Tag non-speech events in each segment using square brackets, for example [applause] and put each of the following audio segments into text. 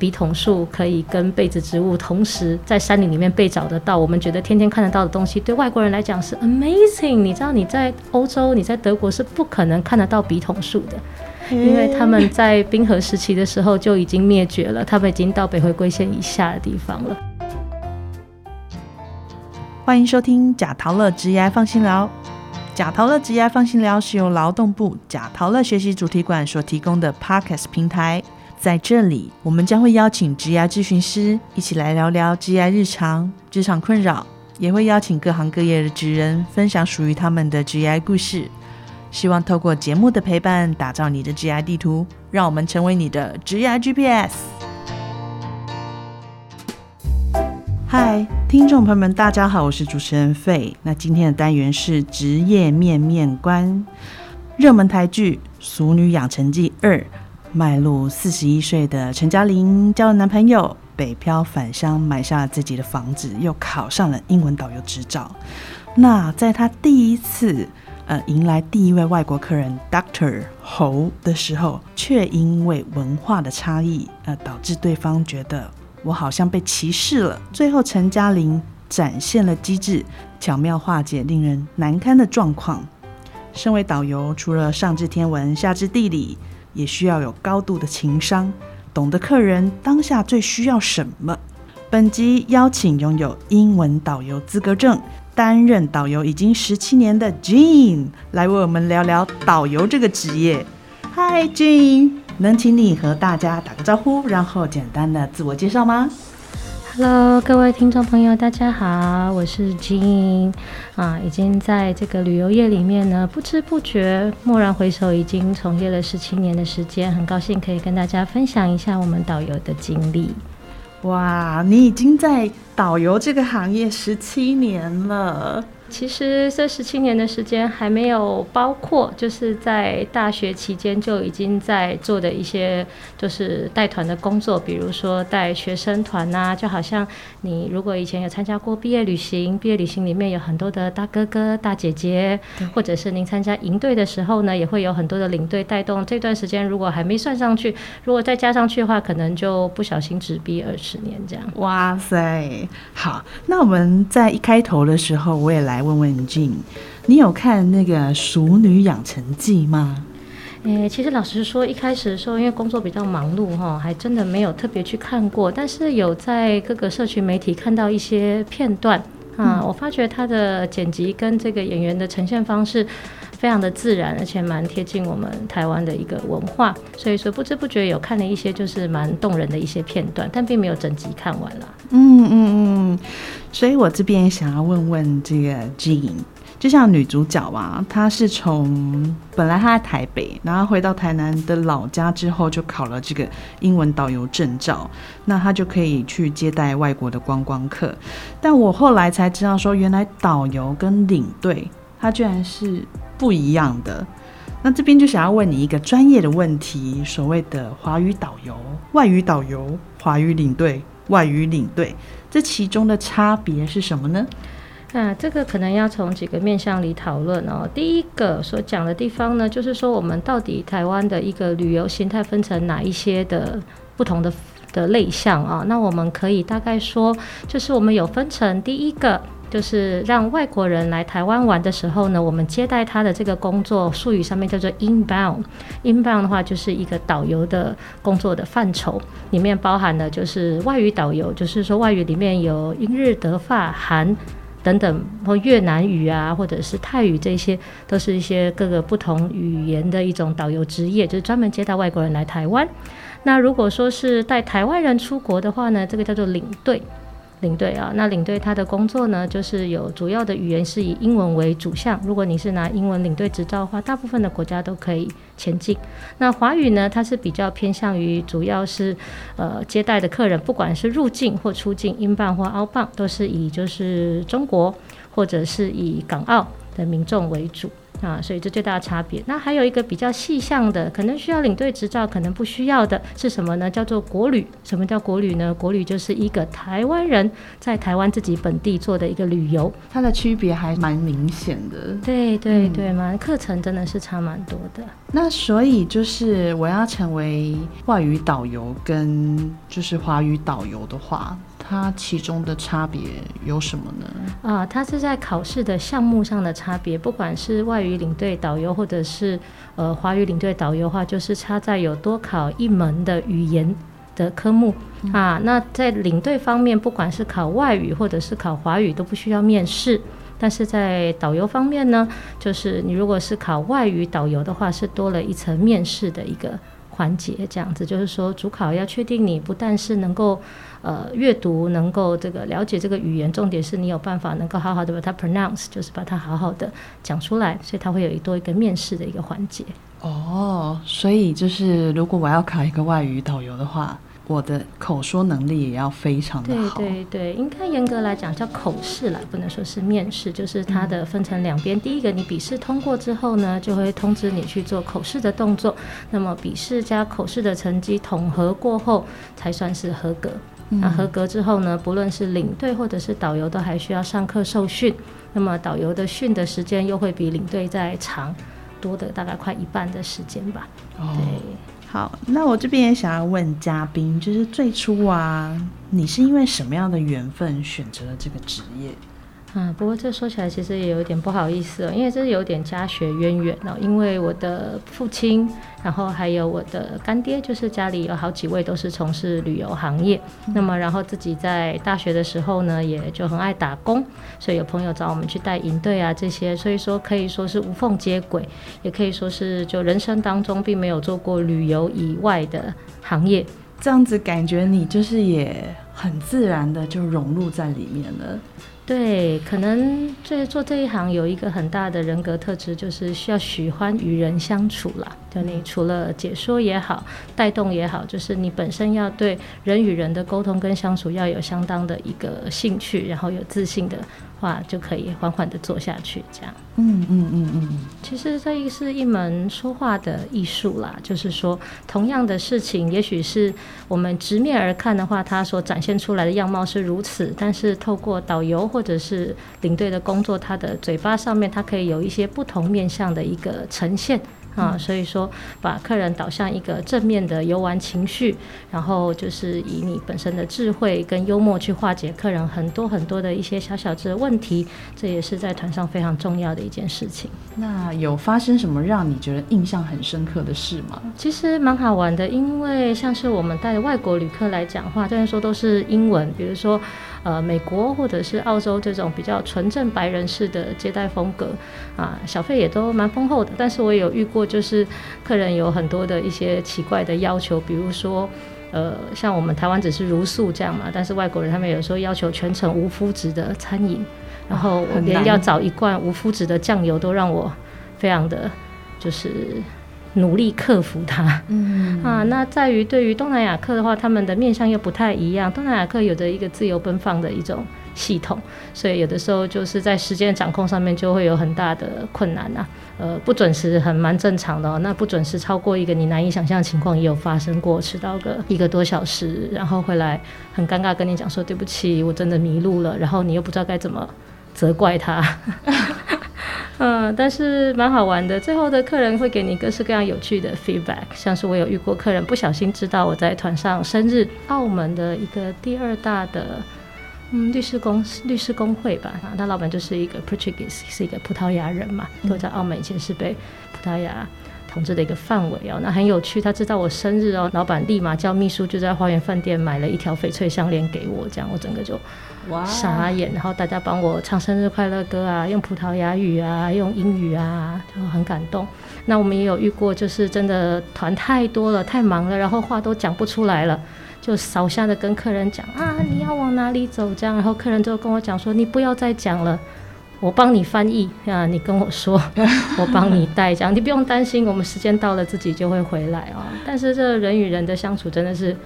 笔筒树可以跟被子植物同时在山林里面被找得到，我们觉得天天看得到的东西，对外国人来讲是 amazing。你知道你在欧洲，你在德国是不可能看得到笔筒树的，因为他们在冰河时期的时候就已经灭绝了，他们已经到北回归线以下的地方了。欢迎收听假陶乐职业放心聊，假陶乐职业放心聊是由劳动部假陶乐学习主题馆所提供的 podcast 平台。在这里，我们将会邀请职涯咨询师一起来聊聊职业日常、职场困扰，也会邀请各行各业的职人分享属于他们的职业故事。希望透过节目的陪伴，打造你的职业地图，让我们成为你的职业 GPS。嗨，听众朋友们，大家好，我是主持人费。那今天的单元是职业面面观，热门台剧《俗女养成记二》。迈入四十一岁的陈嘉玲交了男朋友，北漂返乡买下了自己的房子，又考上了英文导游执照。那在她第一次呃迎来第一位外国客人 Doctor 侯的时候，却因为文化的差异呃导致对方觉得我好像被歧视了。最后陈嘉玲展现了机智，巧妙化解令人难堪的状况。身为导游，除了上知天文，下知地理。也需要有高度的情商，懂得客人当下最需要什么。本集邀请拥有英文导游资格证、担任导游已经十七年的 Jean 来为我们聊聊导游这个职业。Hi Jean，能请你和大家打个招呼，然后简单的自我介绍吗？Hello，各位听众朋友，大家好，我是金啊，已经在这个旅游业里面呢，不知不觉，蓦然回首，已经从业了十七年的时间，很高兴可以跟大家分享一下我们导游的经历。哇，你已经在导游这个行业十七年了。其实这十七年的时间还没有包括，就是在大学期间就已经在做的一些，就是带团的工作，比如说带学生团呐，就好像你如果以前有参加过毕业旅行，毕业旅行里面有很多的大哥哥、大姐姐，或者是您参加营队的时候呢，也会有很多的领队带动。这段时间如果还没算上去，如果再加上去的话，可能就不小心只逼二十年这样。哇塞，好，那我们在一开头的时候，我也来。来问问静，你有看那个《熟女养成记》吗？诶，其实老实说，一开始的时候，因为工作比较忙碌哈，还真的没有特别去看过。但是有在各个社群媒体看到一些片段啊，我发觉他的剪辑跟这个演员的呈现方式非常的自然，而且蛮贴近我们台湾的一个文化。所以说不知不觉有看了一些就是蛮动人的一些片段，但并没有整集看完了。嗯嗯嗯。所以我这边想要问问这个 Jean，就像女主角啊，她是从本来她在台北，然后回到台南的老家之后，就考了这个英文导游证照，那她就可以去接待外国的观光客。但我后来才知道说，原来导游跟领队，他居然是不一样的。那这边就想要问你一个专业的问题：所谓的华语导游、外语导游、华语领队、外语领队。这其中的差别是什么呢？啊，这个可能要从几个面向里讨论哦。第一个所讲的地方呢，就是说我们到底台湾的一个旅游形态分成哪一些的不同的的类项啊？那我们可以大概说，就是我们有分成第一个。就是让外国人来台湾玩的时候呢，我们接待他的这个工作术语上面叫做 inbound。inbound 的话就是一个导游的工作的范畴，里面包含的就是外语导游，就是说外语里面有英日德法韩等等，或越南语啊，或者是泰语，这些都是一些各个不同语言的一种导游职业，就是专门接待外国人来台湾。那如果说是带台湾人出国的话呢，这个叫做领队。领队啊，那领队他的工作呢，就是有主要的语言是以英文为主项。如果你是拿英文领队执照的话，大部分的国家都可以前进。那华语呢，它是比较偏向于主要是呃接待的客人，不管是入境或出境，英镑或澳镑，都是以就是中国或者是以港澳的民众为主。啊，所以这最大的差别。那还有一个比较细项的，可能需要领队执照，可能不需要的是什么呢？叫做国旅。什么叫国旅呢？国旅就是一个台湾人在台湾自己本地做的一个旅游，它的区别还蛮明显的。对对对，嘛，课程真的是差蛮多的。那所以就是我要成为外语导游跟就是华语导游的话。它其中的差别有什么呢？啊，它是在考试的项目上的差别，不管是外语领队导游，或者是呃华语领队导游的话，就是差在有多考一门的语言的科目啊。那在领队方面，不管是考外语或者是考华语，都不需要面试。但是在导游方面呢，就是你如果是考外语导游的话，是多了一层面试的一个环节，这样子就是说主考要确定你不但是能够。呃，阅读能够这个了解这个语言，重点是你有办法能够好好的把它 pronounce，就是把它好好的讲出来，所以它会有一多一个面试的一个环节。哦，所以就是如果我要考一个外语导游的话。我的口说能力也要非常的好。对对对，应该严格来讲叫口试啦，不能说是面试。就是它的分成两边，第一个你笔试通过之后呢，就会通知你去做口试的动作。那么笔试加口试的成绩统合过后，才算是合格。那合格之后呢，不论是领队或者是导游，都还需要上课受训。那么导游的训的时间又会比领队再长多的大概快一半的时间吧。哦。好，那我这边也想要问嘉宾，就是最初啊，你是因为什么样的缘分选择了这个职业？嗯，不过这说起来其实也有点不好意思哦，因为这是有点家学渊源哦。因为我的父亲，然后还有我的干爹，就是家里有好几位都是从事旅游行业。那么，然后自己在大学的时候呢，也就很爱打工，所以有朋友找我们去带营队啊这些，所以说可以说是无缝接轨，也可以说是就人生当中并没有做过旅游以外的行业。这样子感觉你就是也很自然的就融入在里面了。对，可能在做这一行有一个很大的人格特质，就是需要喜欢与人相处啦。就你除了解说也好，带动也好，就是你本身要对人与人的沟通跟相处要有相当的一个兴趣，然后有自信的。话就可以缓缓的做下去，这样。嗯嗯嗯嗯。其实这一是一门说话的艺术啦，就是说同样的事情，也许是我们直面而看的话，它所展现出来的样貌是如此，但是透过导游或者是领队的工作，他的嘴巴上面，它可以有一些不同面向的一个呈现。啊，所以说把客人导向一个正面的游玩情绪，然后就是以你本身的智慧跟幽默去化解客人很多很多的一些小小的问题，这也是在团上非常重要的一件事情。那有发生什么让你觉得印象很深刻的事吗？其实蛮好玩的，因为像是我们带外国旅客来讲话，虽然说都是英文，比如说。呃，美国或者是澳洲这种比较纯正白人式的接待风格，啊，小费也都蛮丰厚的。但是我也有遇过，就是客人有很多的一些奇怪的要求，比如说，呃，像我们台湾只是如素这样嘛，但是外国人他们有时候要求全程无麸质的餐饮，然后我连要找一罐无麸质的酱油都让我非常的就是。努力克服它，嗯啊，那在于对于东南亚客的话，他们的面向又不太一样。东南亚客有着一个自由奔放的一种系统，所以有的时候就是在时间掌控上面就会有很大的困难呐。呃，不准时很蛮正常的，那不准时超过一个你难以想象的情况也有发生过，迟到个一个多小时，然后回来很尴尬跟你讲说对不起，我真的迷路了，然后你又不知道该怎么责怪他。嗯，但是蛮好玩的。最后的客人会给你各式各样有趣的 feedback，像是我有遇过客人不小心知道我在团上生日，澳门的一个第二大的嗯律师公律师工会吧，啊，他老板就是一个 Portuguese，是一个葡萄牙人嘛，都在澳门以前是被葡萄牙统治的一个范围哦。那很有趣，他知道我生日哦，老板立马叫秘书就在花园饭店买了一条翡翠项链给我，这样我整个就。傻眼，然后大家帮我唱生日快乐歌啊，用葡萄牙语啊，用英语啊，就很感动。那我们也有遇过，就是真的团太多了，太忙了，然后话都讲不出来了，就扫下的跟客人讲啊，你要往哪里走这样，然后客人就跟我讲说，你不要再讲了，我帮你翻译啊，你跟我说，[laughs] 我帮你带这样，你不用担心，我们时间到了自己就会回来啊。但是这人与人的相处真的是。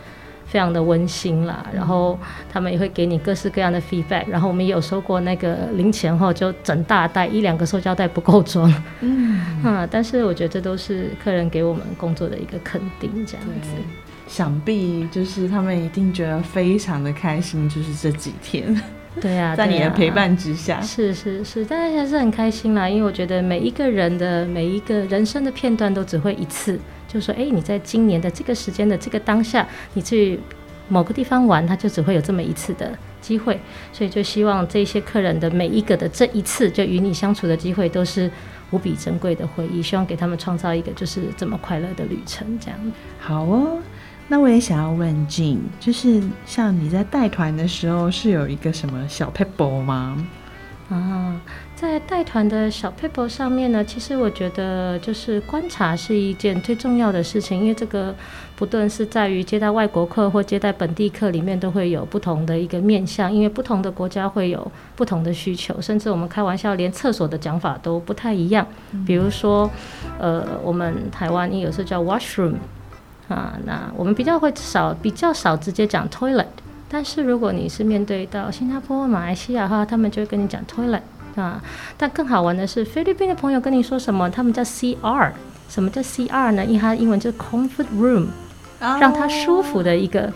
非常的温馨啦。然后他们也会给你各式各样的 feedback。然后我们也有收过那个零钱后就整大袋一两个塑胶袋不够装，嗯 [laughs] 啊，但是我觉得这都是客人给我们工作的一个肯定，这样子。想必就是他们一定觉得非常的开心，就是这几天。对呀，在你的陪伴之下，是是是，但是还是很开心啦。因为我觉得每一个人的每一个人生的片段都只会一次，就说哎，你在今年的这个时间的这个当下，你去某个地方玩，他就只会有这么一次的机会。所以就希望这些客人的每一个的这一次就与你相处的机会，都是无比珍贵的回忆。希望给他们创造一个就是这么快乐的旅程，这样。好哦。那我也想要问静，就是像你在带团的时候，是有一个什么小 paper 吗？啊，在带团的小 paper 上面呢，其实我觉得就是观察是一件最重要的事情，因为这个不论是在于接待外国客或接待本地客里面，都会有不同的一个面向，因为不同的国家会有不同的需求，甚至我们开玩笑，连厕所的讲法都不太一样。比如说，呃，我们台湾有时候叫 washroom。啊，那我们比较会少，比较少直接讲 toilet，但是如果你是面对到新加坡、马来西亚哈，他们就会跟你讲 toilet 啊。但更好玩的是，菲律宾的朋友跟你说什么，他们叫 CR。什么叫 CR 呢？因为它英文就是 comfort room，让他舒服的一个。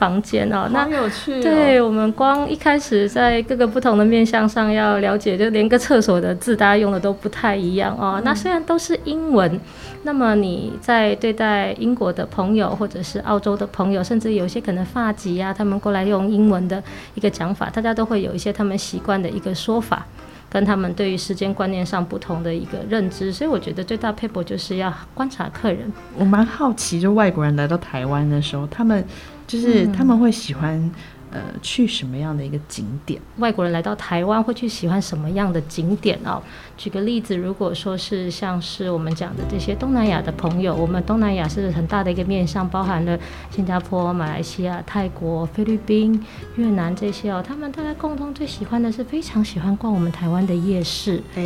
房间哦，那有趣。对我们光一开始在各个不同的面向上要了解，就连个厕所的字大家用的都不太一样哦。那虽然都是英文，那么你在对待英国的朋友或者是澳洲的朋友，甚至有些可能发籍啊，他们过来用英文的一个讲法，大家都会有一些他们习惯的一个说法，跟他们对于时间观念上不同的一个认知。所以我觉得最大 paper 就是要观察客人。我蛮好奇，就外国人来到台湾的时候，他们。就是他们会喜欢。呃，去什么样的一个景点？外国人来到台湾会去喜欢什么样的景点哦？举个例子，如果说是像是我们讲的这些东南亚的朋友，我们东南亚是很大的一个面向，包含了新加坡、马来西亚、泰国、菲律宾、越南这些哦。他们大概共同最喜欢的是非常喜欢逛我们台湾的夜市。哎，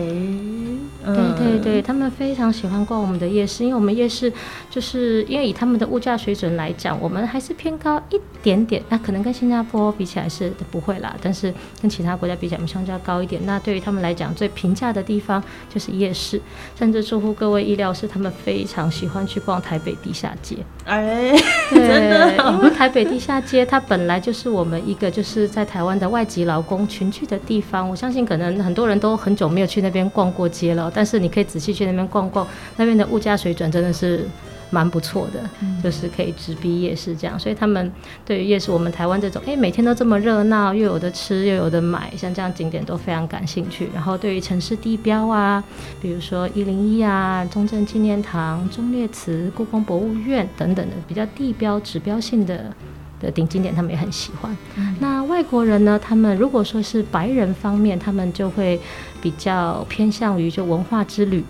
对对对，他们非常喜欢逛我们的夜市，因为我们夜市就是因为以他们的物价水准来讲，我们还是偏高一点点。那可能跟新加坡。比起来是不会啦，但是跟其他国家比起来，我们相较高一点。那对于他们来讲，最平价的地方就是夜市，甚至出乎各位意料，是他们非常喜欢去逛台北地下街。哎，真的，因为台北地下街它本来就是我们一个就是在台湾的外籍劳工群聚的地方。我相信可能很多人都很久没有去那边逛过街了，但是你可以仔细去那边逛逛，那边的物价水准真的是。蛮不错的，就是可以直逼夜市这样，所以他们对于夜市，我们台湾这种，哎，每天都这么热闹，又有的吃，又有的买，像这样景点都非常感兴趣。然后对于城市地标啊，比如说一零一啊、中正纪念堂、忠烈祠、故宫博物院等等的比较地标指标性的的顶景点，他们也很喜欢。那外国人呢，他们如果说是白人方面，他们就会比较偏向于就文化之旅。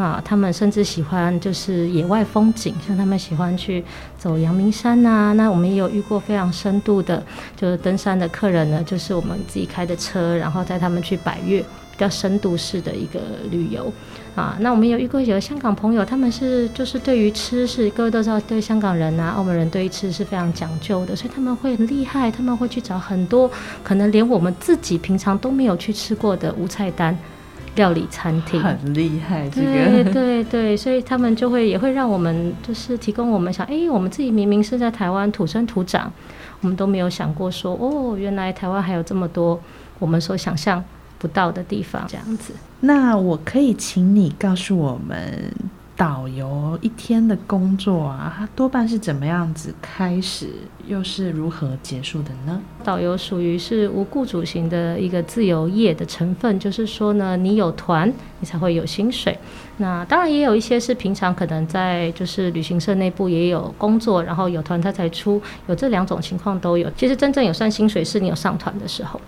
啊，他们甚至喜欢就是野外风景，像他们喜欢去走阳明山呐。那我们也有遇过非常深度的，就是登山的客人呢，就是我们自己开的车，然后带他们去百越，比较深度式的一个旅游。啊，那我们有遇过有个香港朋友，他们是就是对于吃是各位都知道，对香港人啊、澳门人对于吃是非常讲究的，所以他们会很厉害，他们会去找很多可能连我们自己平常都没有去吃过的无菜单。料理餐厅很厉害，这个对对对，所以他们就会也会让我们就是提供我们想，哎，我们自己明明是在台湾土生土长，我们都没有想过说，哦，原来台湾还有这么多我们所想象不到的地方，这样子。那我可以请你告诉我们。导游一天的工作啊，他多半是怎么样子开始，又是如何结束的呢？导游属于是无雇主型的一个自由业的成分，就是说呢，你有团，你才会有薪水。那当然也有一些是平常可能在就是旅行社内部也有工作，然后有团他才出，有这两种情况都有。其实真正有算薪水是你有上团的时候。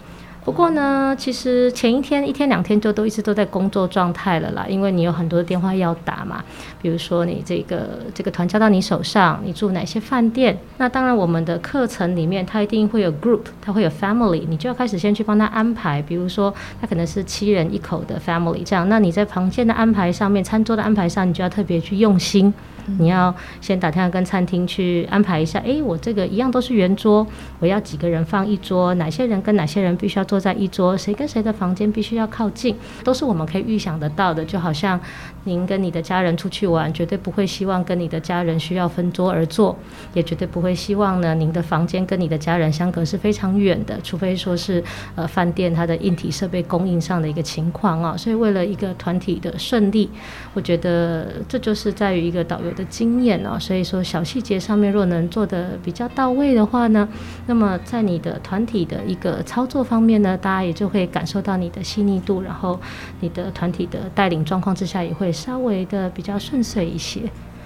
不过呢，其实前一天、一天、两天就都一直都在工作状态了啦，因为你有很多电话要打嘛。比如说你这个这个团交到你手上，你住哪些饭店？那当然，我们的课程里面它一定会有 group，它会有 family，你就要开始先去帮他安排。比如说，他可能是七人一口的 family 这样，那你在房间的安排上面、餐桌的安排上，你就要特别去用心。你要先打电话跟餐厅去安排一下，诶，我这个一样都是圆桌，我要几个人放一桌，哪些人跟哪些人必须要坐在一桌，谁跟谁的房间必须要靠近，都是我们可以预想得到的。就好像您跟你的家人出去玩，绝对不会希望跟你的家人需要分桌而坐，也绝对不会希望呢您的房间跟你的家人相隔是非常远的，除非说是呃饭店它的硬体设备供应上的一个情况啊。所以为了一个团体的顺利，我觉得这就是在于一个导游的经验哦。所以说小细节上面若能做的比较到位的话呢，那么在你的团体的一个操作方面呢，大家也就会感受到你的细腻度，然后你的团体的带领状况之下也会稍微的比较顺遂一些。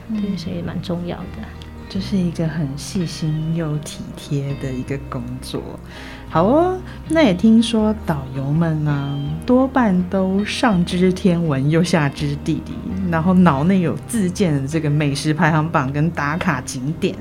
对，所以蛮重要的。这是一个很细心又体贴的一个工作。好哦，那也听说导游们呢，多半都上知天文又下知地理，然后脑内有自建的这个美食排行榜跟打卡景点。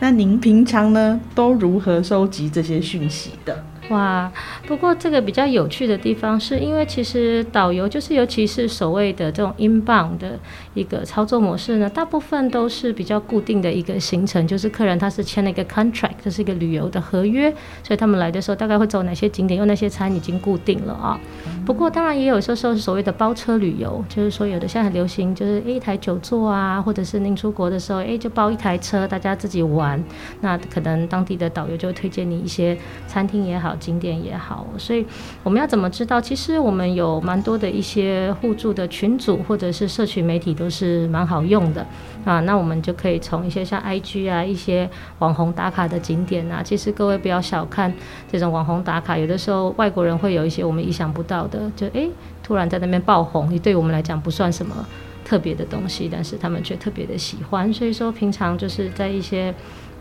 那您平常呢，都如何收集这些讯息的？哇，不过这个比较有趣的地方，是因为其实导游就是，尤其是所谓的这种 inbound 的一个操作模式呢，大部分都是比较固定的一个行程，就是客人他是签了一个 contract，这是一个旅游的合约，所以他们来的时候大概会走哪些景点，用那些餐已经固定了啊。不过当然也有时候是所谓的包车旅游，就是说有的现在很流行，就是一台九座啊，或者是您出国的时候，哎，就包一台车，大家自己玩。那可能当地的导游就会推荐你一些餐厅也好。景点也好，所以我们要怎么知道？其实我们有蛮多的一些互助的群组，或者是社群媒体都是蛮好用的啊。那我们就可以从一些像 IG 啊，一些网红打卡的景点啊，其实各位不要小看这种网红打卡，有的时候外国人会有一些我们意想不到的，就诶突然在那边爆红，也对我们来讲不算什么特别的东西，但是他们却特别的喜欢。所以说平常就是在一些。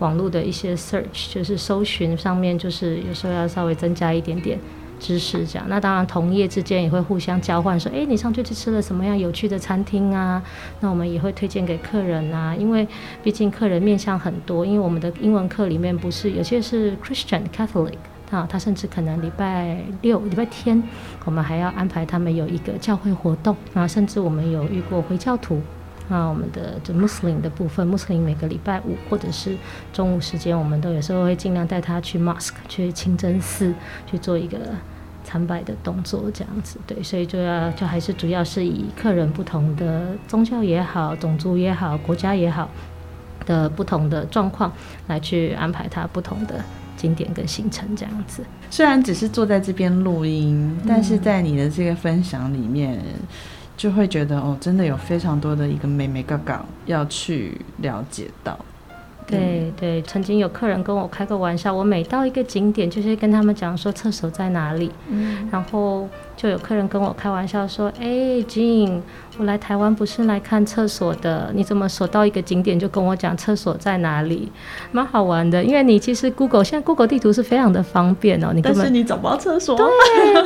网络的一些 search 就是搜寻上面，就是有时候要稍微增加一点点知识，这样。那当然，同业之间也会互相交换，说，诶，你上去去吃了什么样有趣的餐厅啊？那我们也会推荐给客人啊，因为毕竟客人面向很多，因为我们的英文课里面不是有些是 Christian Catholic 啊，他甚至可能礼拜六、礼拜天，我们还要安排他们有一个教会活动啊，甚至我们有遇过回教徒。那我们的这 Muslim 的部分，Muslim 每个礼拜五或者是中午时间，我们都有时候会尽量带他去 Mosque 去清真寺去做一个参拜的动作，这样子对，所以就要就还是主要是以客人不同的宗教也好、种族也好、国家也好的不同的状况来去安排他不同的景点跟行程这样子。虽然只是坐在这边录音，但是在你的这个分享里面。就会觉得哦，真的有非常多的一个美美嘎嘎要去了解到。对对，曾经有客人跟我开个玩笑，我每到一个景点，就是跟他们讲说厕所在哪里，然后就有客人跟我开玩笑说：“哎，金。”我来台湾不是来看厕所的，你怎么所到一个景点就跟我讲厕所在哪里？蛮好玩的，因为你其实 Google 现在 Google 地图是非常的方便哦，你但是你找不到厕所。对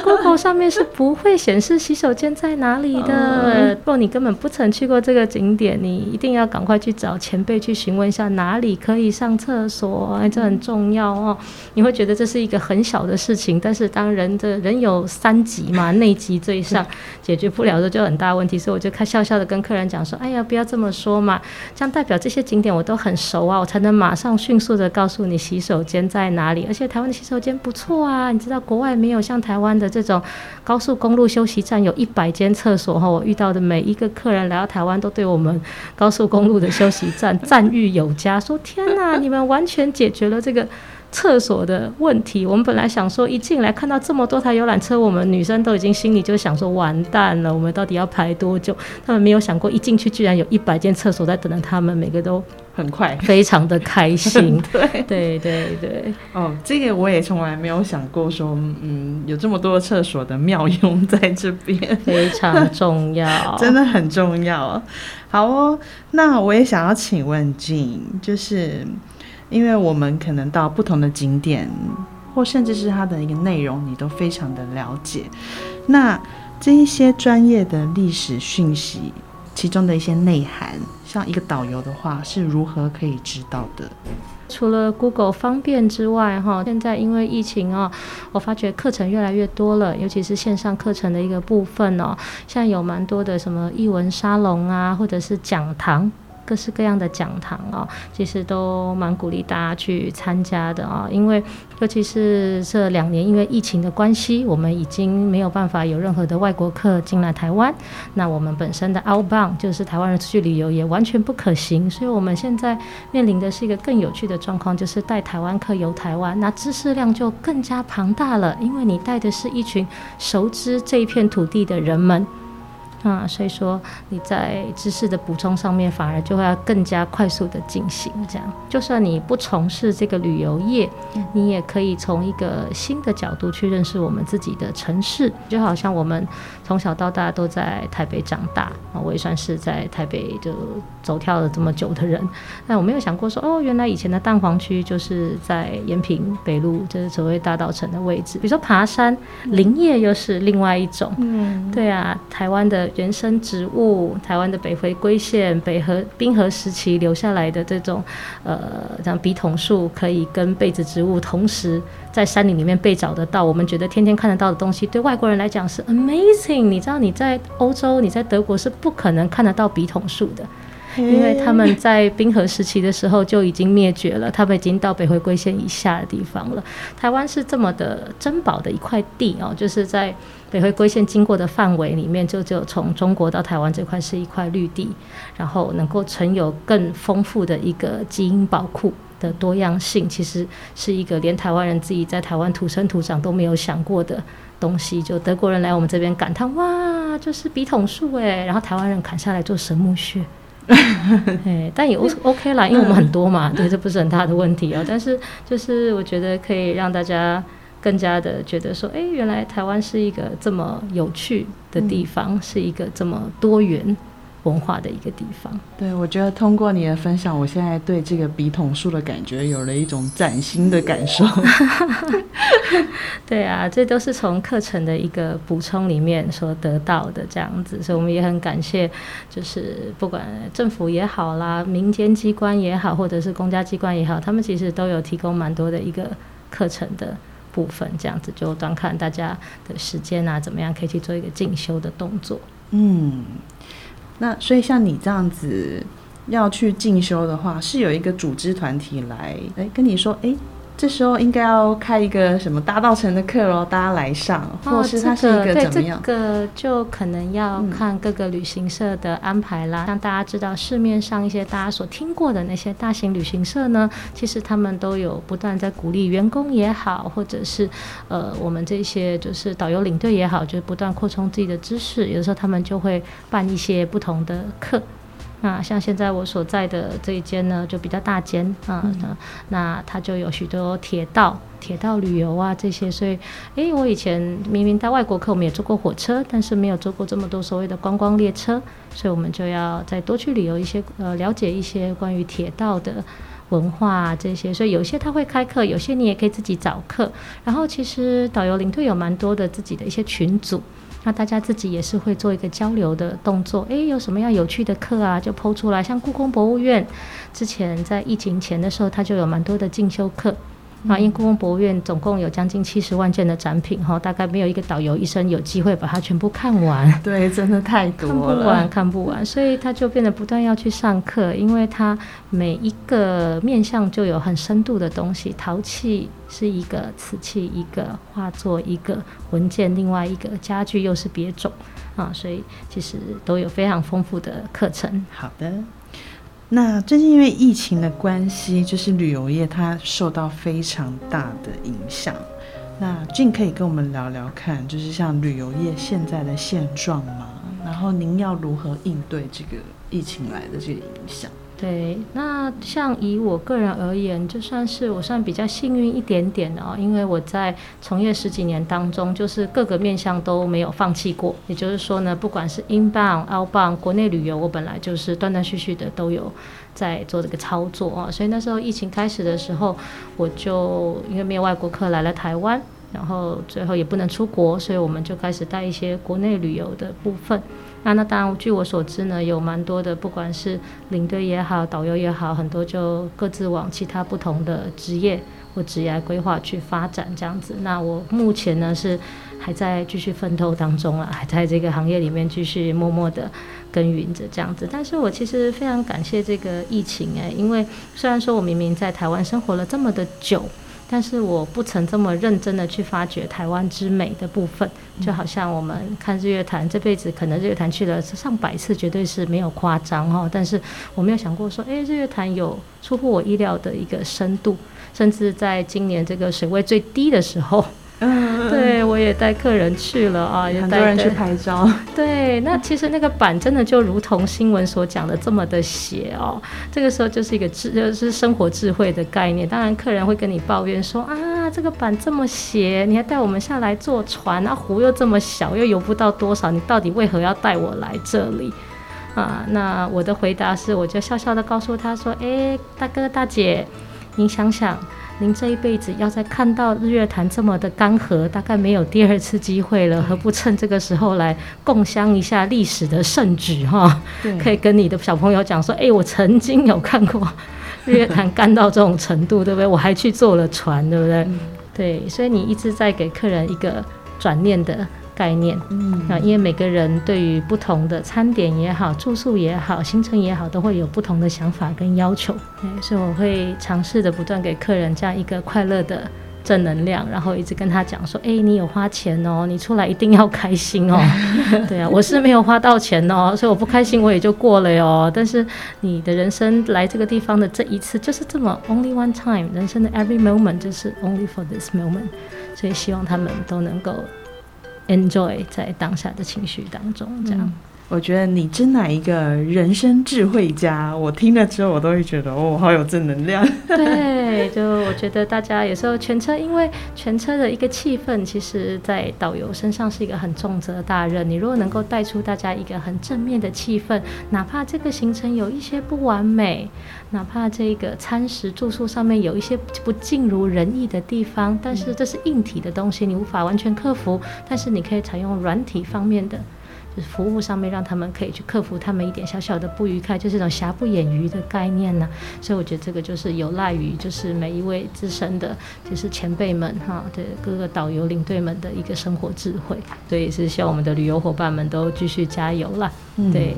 ，Google 上面是不会显示洗手间在哪里的。如果你根本不曾去过这个景点，你一定要赶快去找前辈去询问一下哪里可以上厕所，哎这很重要哦。你会觉得这是一个很小的事情，但是当人的人有三级嘛，[laughs] 内急最上解决不了的就很大问题，所以。我就开笑笑的跟客人讲说：“哎呀，不要这么说嘛，这样代表这些景点我都很熟啊，我才能马上迅速的告诉你洗手间在哪里。而且台湾的洗手间不错啊，你知道国外没有像台湾的这种高速公路休息站有一百间厕所哈。我遇到的每一个客人来到台湾都对我们高速公路的休息站赞誉有加，说天哪，你们完全解决了这个。”厕所的问题，我们本来想说一进来看到这么多台游览车，我们女生都已经心里就想说完蛋了，我们到底要排多久？他们没有想过一进去居然有一百间厕所在等着他们，每个都很快，非常的开心。[laughs] 对对对对，哦，这个我也从来没有想过说，嗯，有这么多厕所的妙用在这边，非常重要，[laughs] 真的很重要。好哦，那我也想要请问静，就是。因为我们可能到不同的景点，或甚至是它的一个内容，你都非常的了解。那这一些专业的历史讯息，其中的一些内涵，像一个导游的话，是如何可以知道的？除了 Google 方便之外，哈，现在因为疫情啊，我发觉课程越来越多了，尤其是线上课程的一个部分哦，现在有蛮多的什么译文沙龙啊，或者是讲堂。各式各样的讲堂啊，其实都蛮鼓励大家去参加的啊。因为尤其是这两年，因为疫情的关系，我们已经没有办法有任何的外国客进来台湾。那我们本身的 outbound 就是台湾人出去旅游也完全不可行，所以我们现在面临的是一个更有趣的状况，就是带台湾客游台湾，那知识量就更加庞大了，因为你带的是一群熟知这一片土地的人们。啊，所以说你在知识的补充上面反而就会要更加快速的进行。这样，就算你不从事这个旅游业，你也可以从一个新的角度去认识我们自己的城市。就好像我们从小到大都在台北长大啊，我也算是在台北就走跳了这么久的人。那我没有想过说，哦，原来以前的蛋黄区就是在延平北路，就是所谓大道城的位置。比如说爬山、林业又是另外一种。嗯，对啊，台湾的。原生植物，台湾的北回归线、北河冰河时期留下来的这种，呃，像笔筒树，可以跟被子植物同时在山林里面被找得到。我们觉得天天看得到的东西，对外国人来讲是 amazing。你知道你在欧洲，你在德国是不可能看得到笔筒树的。因为他们在冰河时期的时候就已经灭绝了，他们已经到北回归线以下的地方了。台湾是这么的珍宝的一块地哦，就是在北回归线经过的范围里面，就只有从中国到台湾这块是一块绿地，然后能够存有更丰富的一个基因宝库的多样性，其实是一个连台湾人自己在台湾土生土长都没有想过的东西。就德国人来我们这边感叹哇，就是笔筒树哎，然后台湾人砍下来做神木穴。[laughs] 哎，但也 O OK 啦，因为我们很多嘛，对，这不是很大的问题哦。但是就是我觉得可以让大家更加的觉得说，哎，原来台湾是一个这么有趣的地方，是一个这么多元。文化的一个地方，对我觉得通过你的分享，我现在对这个笔筒树的感觉有了一种崭新的感受。[laughs] 对啊，这都是从课程的一个补充里面所得到的这样子，所以我们也很感谢，就是不管政府也好啦，民间机关也好，或者是公家机关也好，他们其实都有提供蛮多的一个课程的部分，这样子就端看大家的时间啊，怎么样可以去做一个进修的动作。嗯。那所以像你这样子要去进修的话，是有一个组织团体来，哎，跟你说，哎。这时候应该要开一个什么大道城的课喽，大家来上，或是它是一个怎么样？这个就可能要看各个旅行社的安排啦。让大家知道市面上一些大家所听过的那些大型旅行社呢，其实他们都有不断在鼓励员工也好，或者是呃我们这些就是导游领队也好，就是不断扩充自己的知识。有的时候他们就会办一些不同的课。那像现在我所在的这一间呢，就比较大间啊，那它就有许多铁道、铁道旅游啊这些，所以，诶，我以前明明带外国客，我们也坐过火车，但是没有坐过这么多所谓的观光列车，所以我们就要再多去旅游一些，呃，了解一些关于铁道的文化这些，所以有些他会开课，有些你也可以自己找课，然后其实导游领队有蛮多的自己的一些群组。那大家自己也是会做一个交流的动作，诶，有什么样有趣的课啊，就抛出来。像故宫博物院，之前在疫情前的时候，它就有蛮多的进修课。啊，因为故宫博物院总共有将近七十万件的展品，哈，大概没有一个导游一生有机会把它全部看完。[laughs] 对，真的太多了，看不完，看不完，所以他就变得不断要去上课，因为他每一个面向就有很深度的东西，陶器是一个，瓷器一个，画作一个，文件另外一个，家具又是别种，啊，所以其实都有非常丰富的课程。好的。那最近因为疫情的关系，就是旅游业它受到非常大的影响。那俊可以跟我们聊聊看，就是像旅游业现在的现状吗？然后您要如何应对这个疫情来的这个影响？对，那像以我个人而言，就算是我算比较幸运一点点的哦，因为我在从业十几年当中，就是各个面向都没有放弃过。也就是说呢，不管是 inbound、[laughs] outbound，国内旅游，我本来就是断断续续的都有在做这个操作啊。所以那时候疫情开始的时候，我就因为没有外国客来了台湾，然后最后也不能出国，所以我们就开始带一些国内旅游的部分。啊，那当然，据我所知呢，有蛮多的，不管是领队也好，导游也好，很多就各自往其他不同的职业或职业规划去发展这样子。那我目前呢是还在继续奋斗当中啊，还在这个行业里面继续默默的耕耘着这样子。但是我其实非常感谢这个疫情哎，因为虽然说我明明在台湾生活了这么的久。但是我不曾这么认真的去发掘台湾之美的部分，就好像我们看日月潭，这辈子可能日月潭去了上百次，绝对是没有夸张哈。但是我没有想过说，哎，日月潭有出乎我意料的一个深度，甚至在今年这个水位最低的时候。[laughs] 嗯，对我也带客人去了啊，[laughs] 也带人去拍照。[laughs] 对，那其实那个板真的就如同新闻所讲的这么的斜哦。这个时候就是一个智，就是生活智慧的概念。当然，客人会跟你抱怨说啊，这个板这么斜，你还带我们下来坐船，那湖又这么小，又游不到多少，你到底为何要带我来这里？啊，那我的回答是，我就笑笑的告诉他说，哎，大哥大姐，您想想。您这一辈子要再看到日月潭这么的干涸，大概没有第二次机会了。何不趁这个时候来共襄一下历史的盛举哈？可以跟你的小朋友讲说，哎，我曾经有看过 [laughs] 日月潭干到这种程度，对不对？我还去坐了船，对不对？对，所以你一直在给客人一个转念的。概念，嗯，啊，因为每个人对于不同的餐点也好、住宿也好、行程也好，都会有不同的想法跟要求，所以我会尝试着不断给客人这样一个快乐的正能量，然后一直跟他讲说，哎，你有花钱哦，你出来一定要开心哦，[laughs] 对啊，我是没有花到钱哦，所以我不开心我也就过了哟。但是你的人生来这个地方的这一次就是这么 only one time，人生的 every moment 就是 only for this moment，所以希望他们都能够。Enjoy 在当下的情绪当中，这样。我觉得你真乃一个人生智慧家，我听了之后，我都会觉得哦，好有正能量。[laughs] 对，就我觉得大家有时候全车，因为全车的一个气氛，其实在导游身上是一个很重责大任。你如果能够带出大家一个很正面的气氛，哪怕这个行程有一些不完美，哪怕这个餐食住宿上面有一些不尽如人意的地方，但是这是硬体的东西，你无法完全克服，但是你可以采用软体方面的。服务上面让他们可以去克服他们一点小小的不愉快，就是一种瑕不掩瑜的概念呢。所以我觉得这个就是有赖于就是每一位资深的，就是前辈们哈对各个导游领队们的一个生活智慧。所以也是希望我们的旅游伙伴们都继续加油啦。对，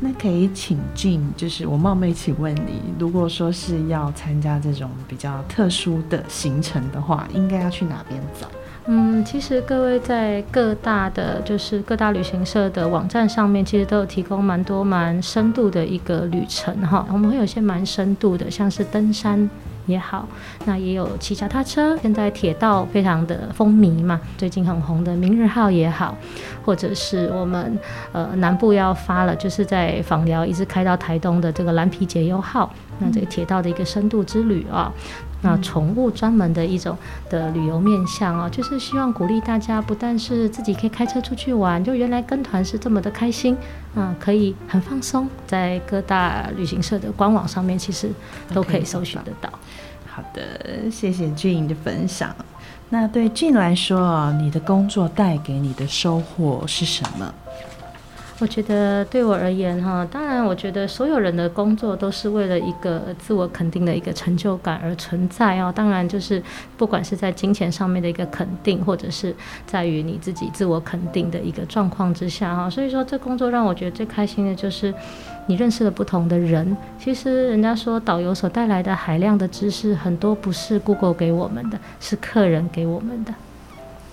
那可以请进，就是我冒昧请问你，如果说是要参加这种比较特殊的行程的话，应该要去哪边找？嗯，其实各位在各大的，就是各大旅行社的网站上面，其实都有提供蛮多蛮深度的一个旅程哈。我们会有些蛮深度的，像是登山也好，那也有骑脚踏车。现在铁道非常的风靡嘛，最近很红的明日号也好，或者是我们呃南部要发了，就是在访寮一直开到台东的这个蓝皮解忧号，那这个铁道的一个深度之旅啊。那宠物专门的一种的旅游面向哦，就是希望鼓励大家，不但是自己可以开车出去玩，就原来跟团是这么的开心，啊，可以很放松，在各大旅行社的官网上面其实都可以搜寻得到。好的，谢谢俊的分享。那对俊来说，你的工作带给你的收获是什么？我觉得对我而言，哈，当然，我觉得所有人的工作都是为了一个自我肯定的一个成就感而存在哦。当然，就是不管是在金钱上面的一个肯定，或者是在于你自己自我肯定的一个状况之下，哈。所以说，这工作让我觉得最开心的就是你认识了不同的人。其实，人家说导游所带来的海量的知识，很多不是 Google 给我们的，是客人给我们的。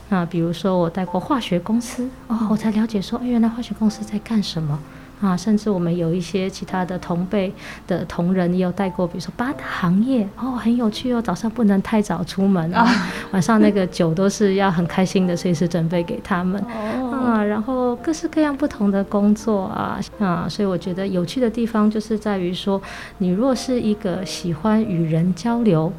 那比如说，我带过化学公司哦，我才了解说，哎，原来化学公司在干什么啊？甚至我们有一些其他的同辈的同仁也有带过，比如说八大行业哦，很有趣哦。早上不能太早出门啊，晚上那个酒都是要很开心的，随时准备给他们啊。然后各式各样不同的工作啊啊，所以我觉得有趣的地方就是在于说，你若是一个喜欢与人交流。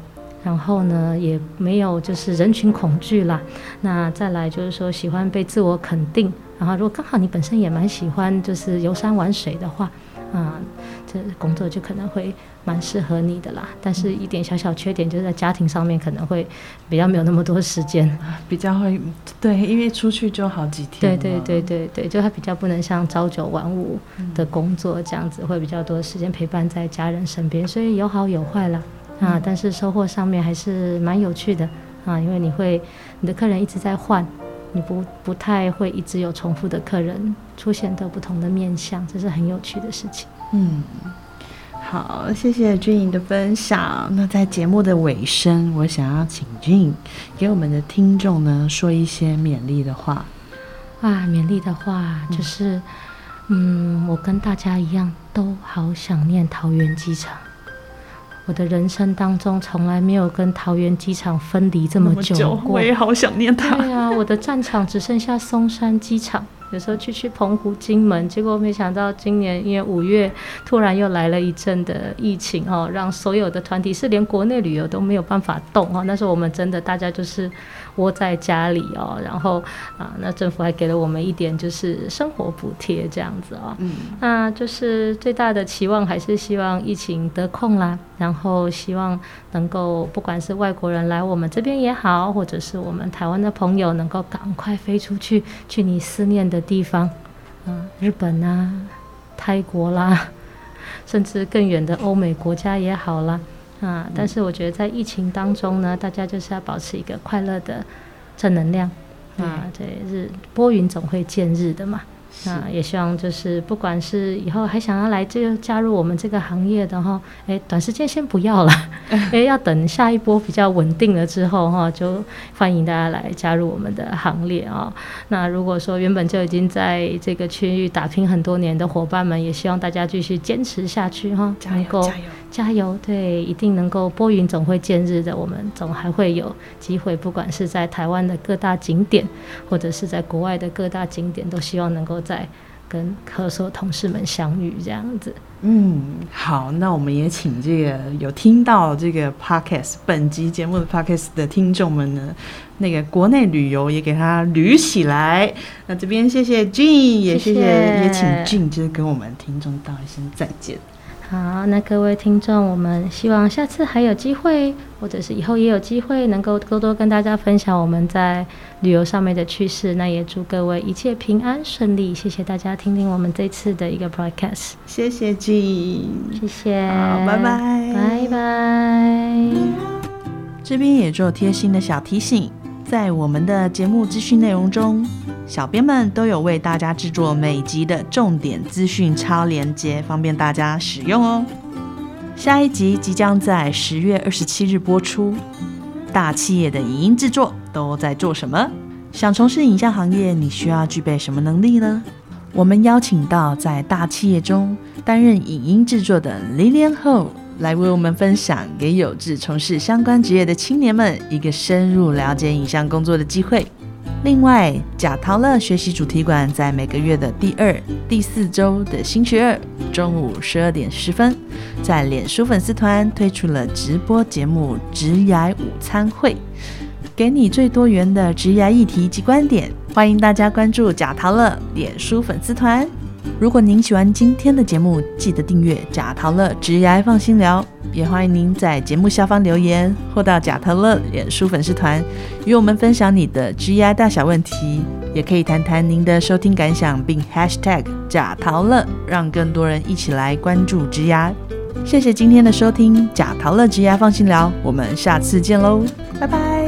然后呢，也没有就是人群恐惧啦。那再来就是说喜欢被自我肯定。然后如果刚好你本身也蛮喜欢就是游山玩水的话，啊，这工作就可能会蛮适合你的啦。但是一点小小缺点就是在家庭上面可能会比较没有那么多时间，比较会对，因为出去就好几天。对对对对对，就他比较不能像朝九晚五的工作这样子，会比较多时间陪伴在家人身边，所以有好有坏啦。啊。但是收获上面还是蛮有趣的啊，因为你会你的客人一直在换。你不不太会一直有重复的客人出现的不同的面相，这是很有趣的事情。嗯，好，谢谢君颖的分享。那在节目的尾声，我想要请君颖给我们的听众呢说一些勉励的话。啊，勉励的话就是，嗯，我跟大家一样，都好想念桃园机场。我的人生当中从来没有跟桃园机场分离这么久过，我也好想念它。对啊，我的战场只剩下松山机场。有时候去去澎湖、金门，结果没想到今年因为五月突然又来了一阵的疫情哦，让所有的团体是连国内旅游都没有办法动哦。那时候我们真的大家就是窝在家里哦，然后啊，那政府还给了我们一点就是生活补贴这样子哦。嗯，那就是最大的期望还是希望疫情得控啦，然后希望能够不管是外国人来我们这边也好，或者是我们台湾的朋友能够赶快飞出去，去你思念的。地方，嗯，日本啊，泰国啦，[laughs] 甚至更远的欧美国家也好啦，啊，但是我觉得在疫情当中呢，大家就是要保持一个快乐的正能量，啊，这日拨云总会见日的嘛。啊也希望就是不管是以后还想要来这个加入我们这个行业的哈，哎，短时间先不要了，[laughs] 哎，要等下一波比较稳定了之后哈，就欢迎大家来加入我们的行列啊。那如果说原本就已经在这个区域打拼很多年的伙伴们，也希望大家继续坚持下去哈，加油加油加油！对，一定能够拨云总会见日的，我们总还会有机会，不管是在台湾的各大景点，或者是在国外的各大景点，都希望能够。在跟科所同事们相遇这样子，嗯，好，那我们也请这个有听到这个 podcast 本集节目的 podcast 的听众们呢，那个国内旅游也给他捋起来。那这边谢谢 Jean，也谢谢也请 Jean 就是跟我们听众道一声再见。好，那各位听众，我们希望下次还有机会，或者是以后也有机会，能够多多跟大家分享我们在旅游上面的趣事。那也祝各位一切平安顺利。谢谢大家听听我们这次的一个 [laughs] broadcast。谢谢 G，谢谢，好，拜拜，拜拜。这边也做贴心的小提醒。在我们的节目资讯内容中，小编们都有为大家制作每集的重点资讯超连接，方便大家使用哦。下一集即将在十月二十七日播出。大企业的影音制作都在做什么？想从事影像行业，你需要具备什么能力呢？我们邀请到在大企业中担任影音制作的 Lilian Ho。来为我们分享，给有志从事相关职业的青年们一个深入了解影像工作的机会。另外，贾陶乐学习主题馆在每个月的第二、第四周的星期二中午十二点十分，在脸书粉丝团推出了直播节目“职涯午餐会”，给你最多元的职涯议题及观点。欢迎大家关注贾陶乐脸书粉丝团。如果您喜欢今天的节目，记得订阅贾陶乐直牙放心聊，也欢迎您在节目下方留言，或到贾陶乐脸书粉丝团与我们分享你的直牙大小问题，也可以谈谈您的收听感想，并 #hashtag 贾陶乐，让更多人一起来关注直牙。谢谢今天的收听，贾陶乐直牙放心聊，我们下次见喽，拜拜。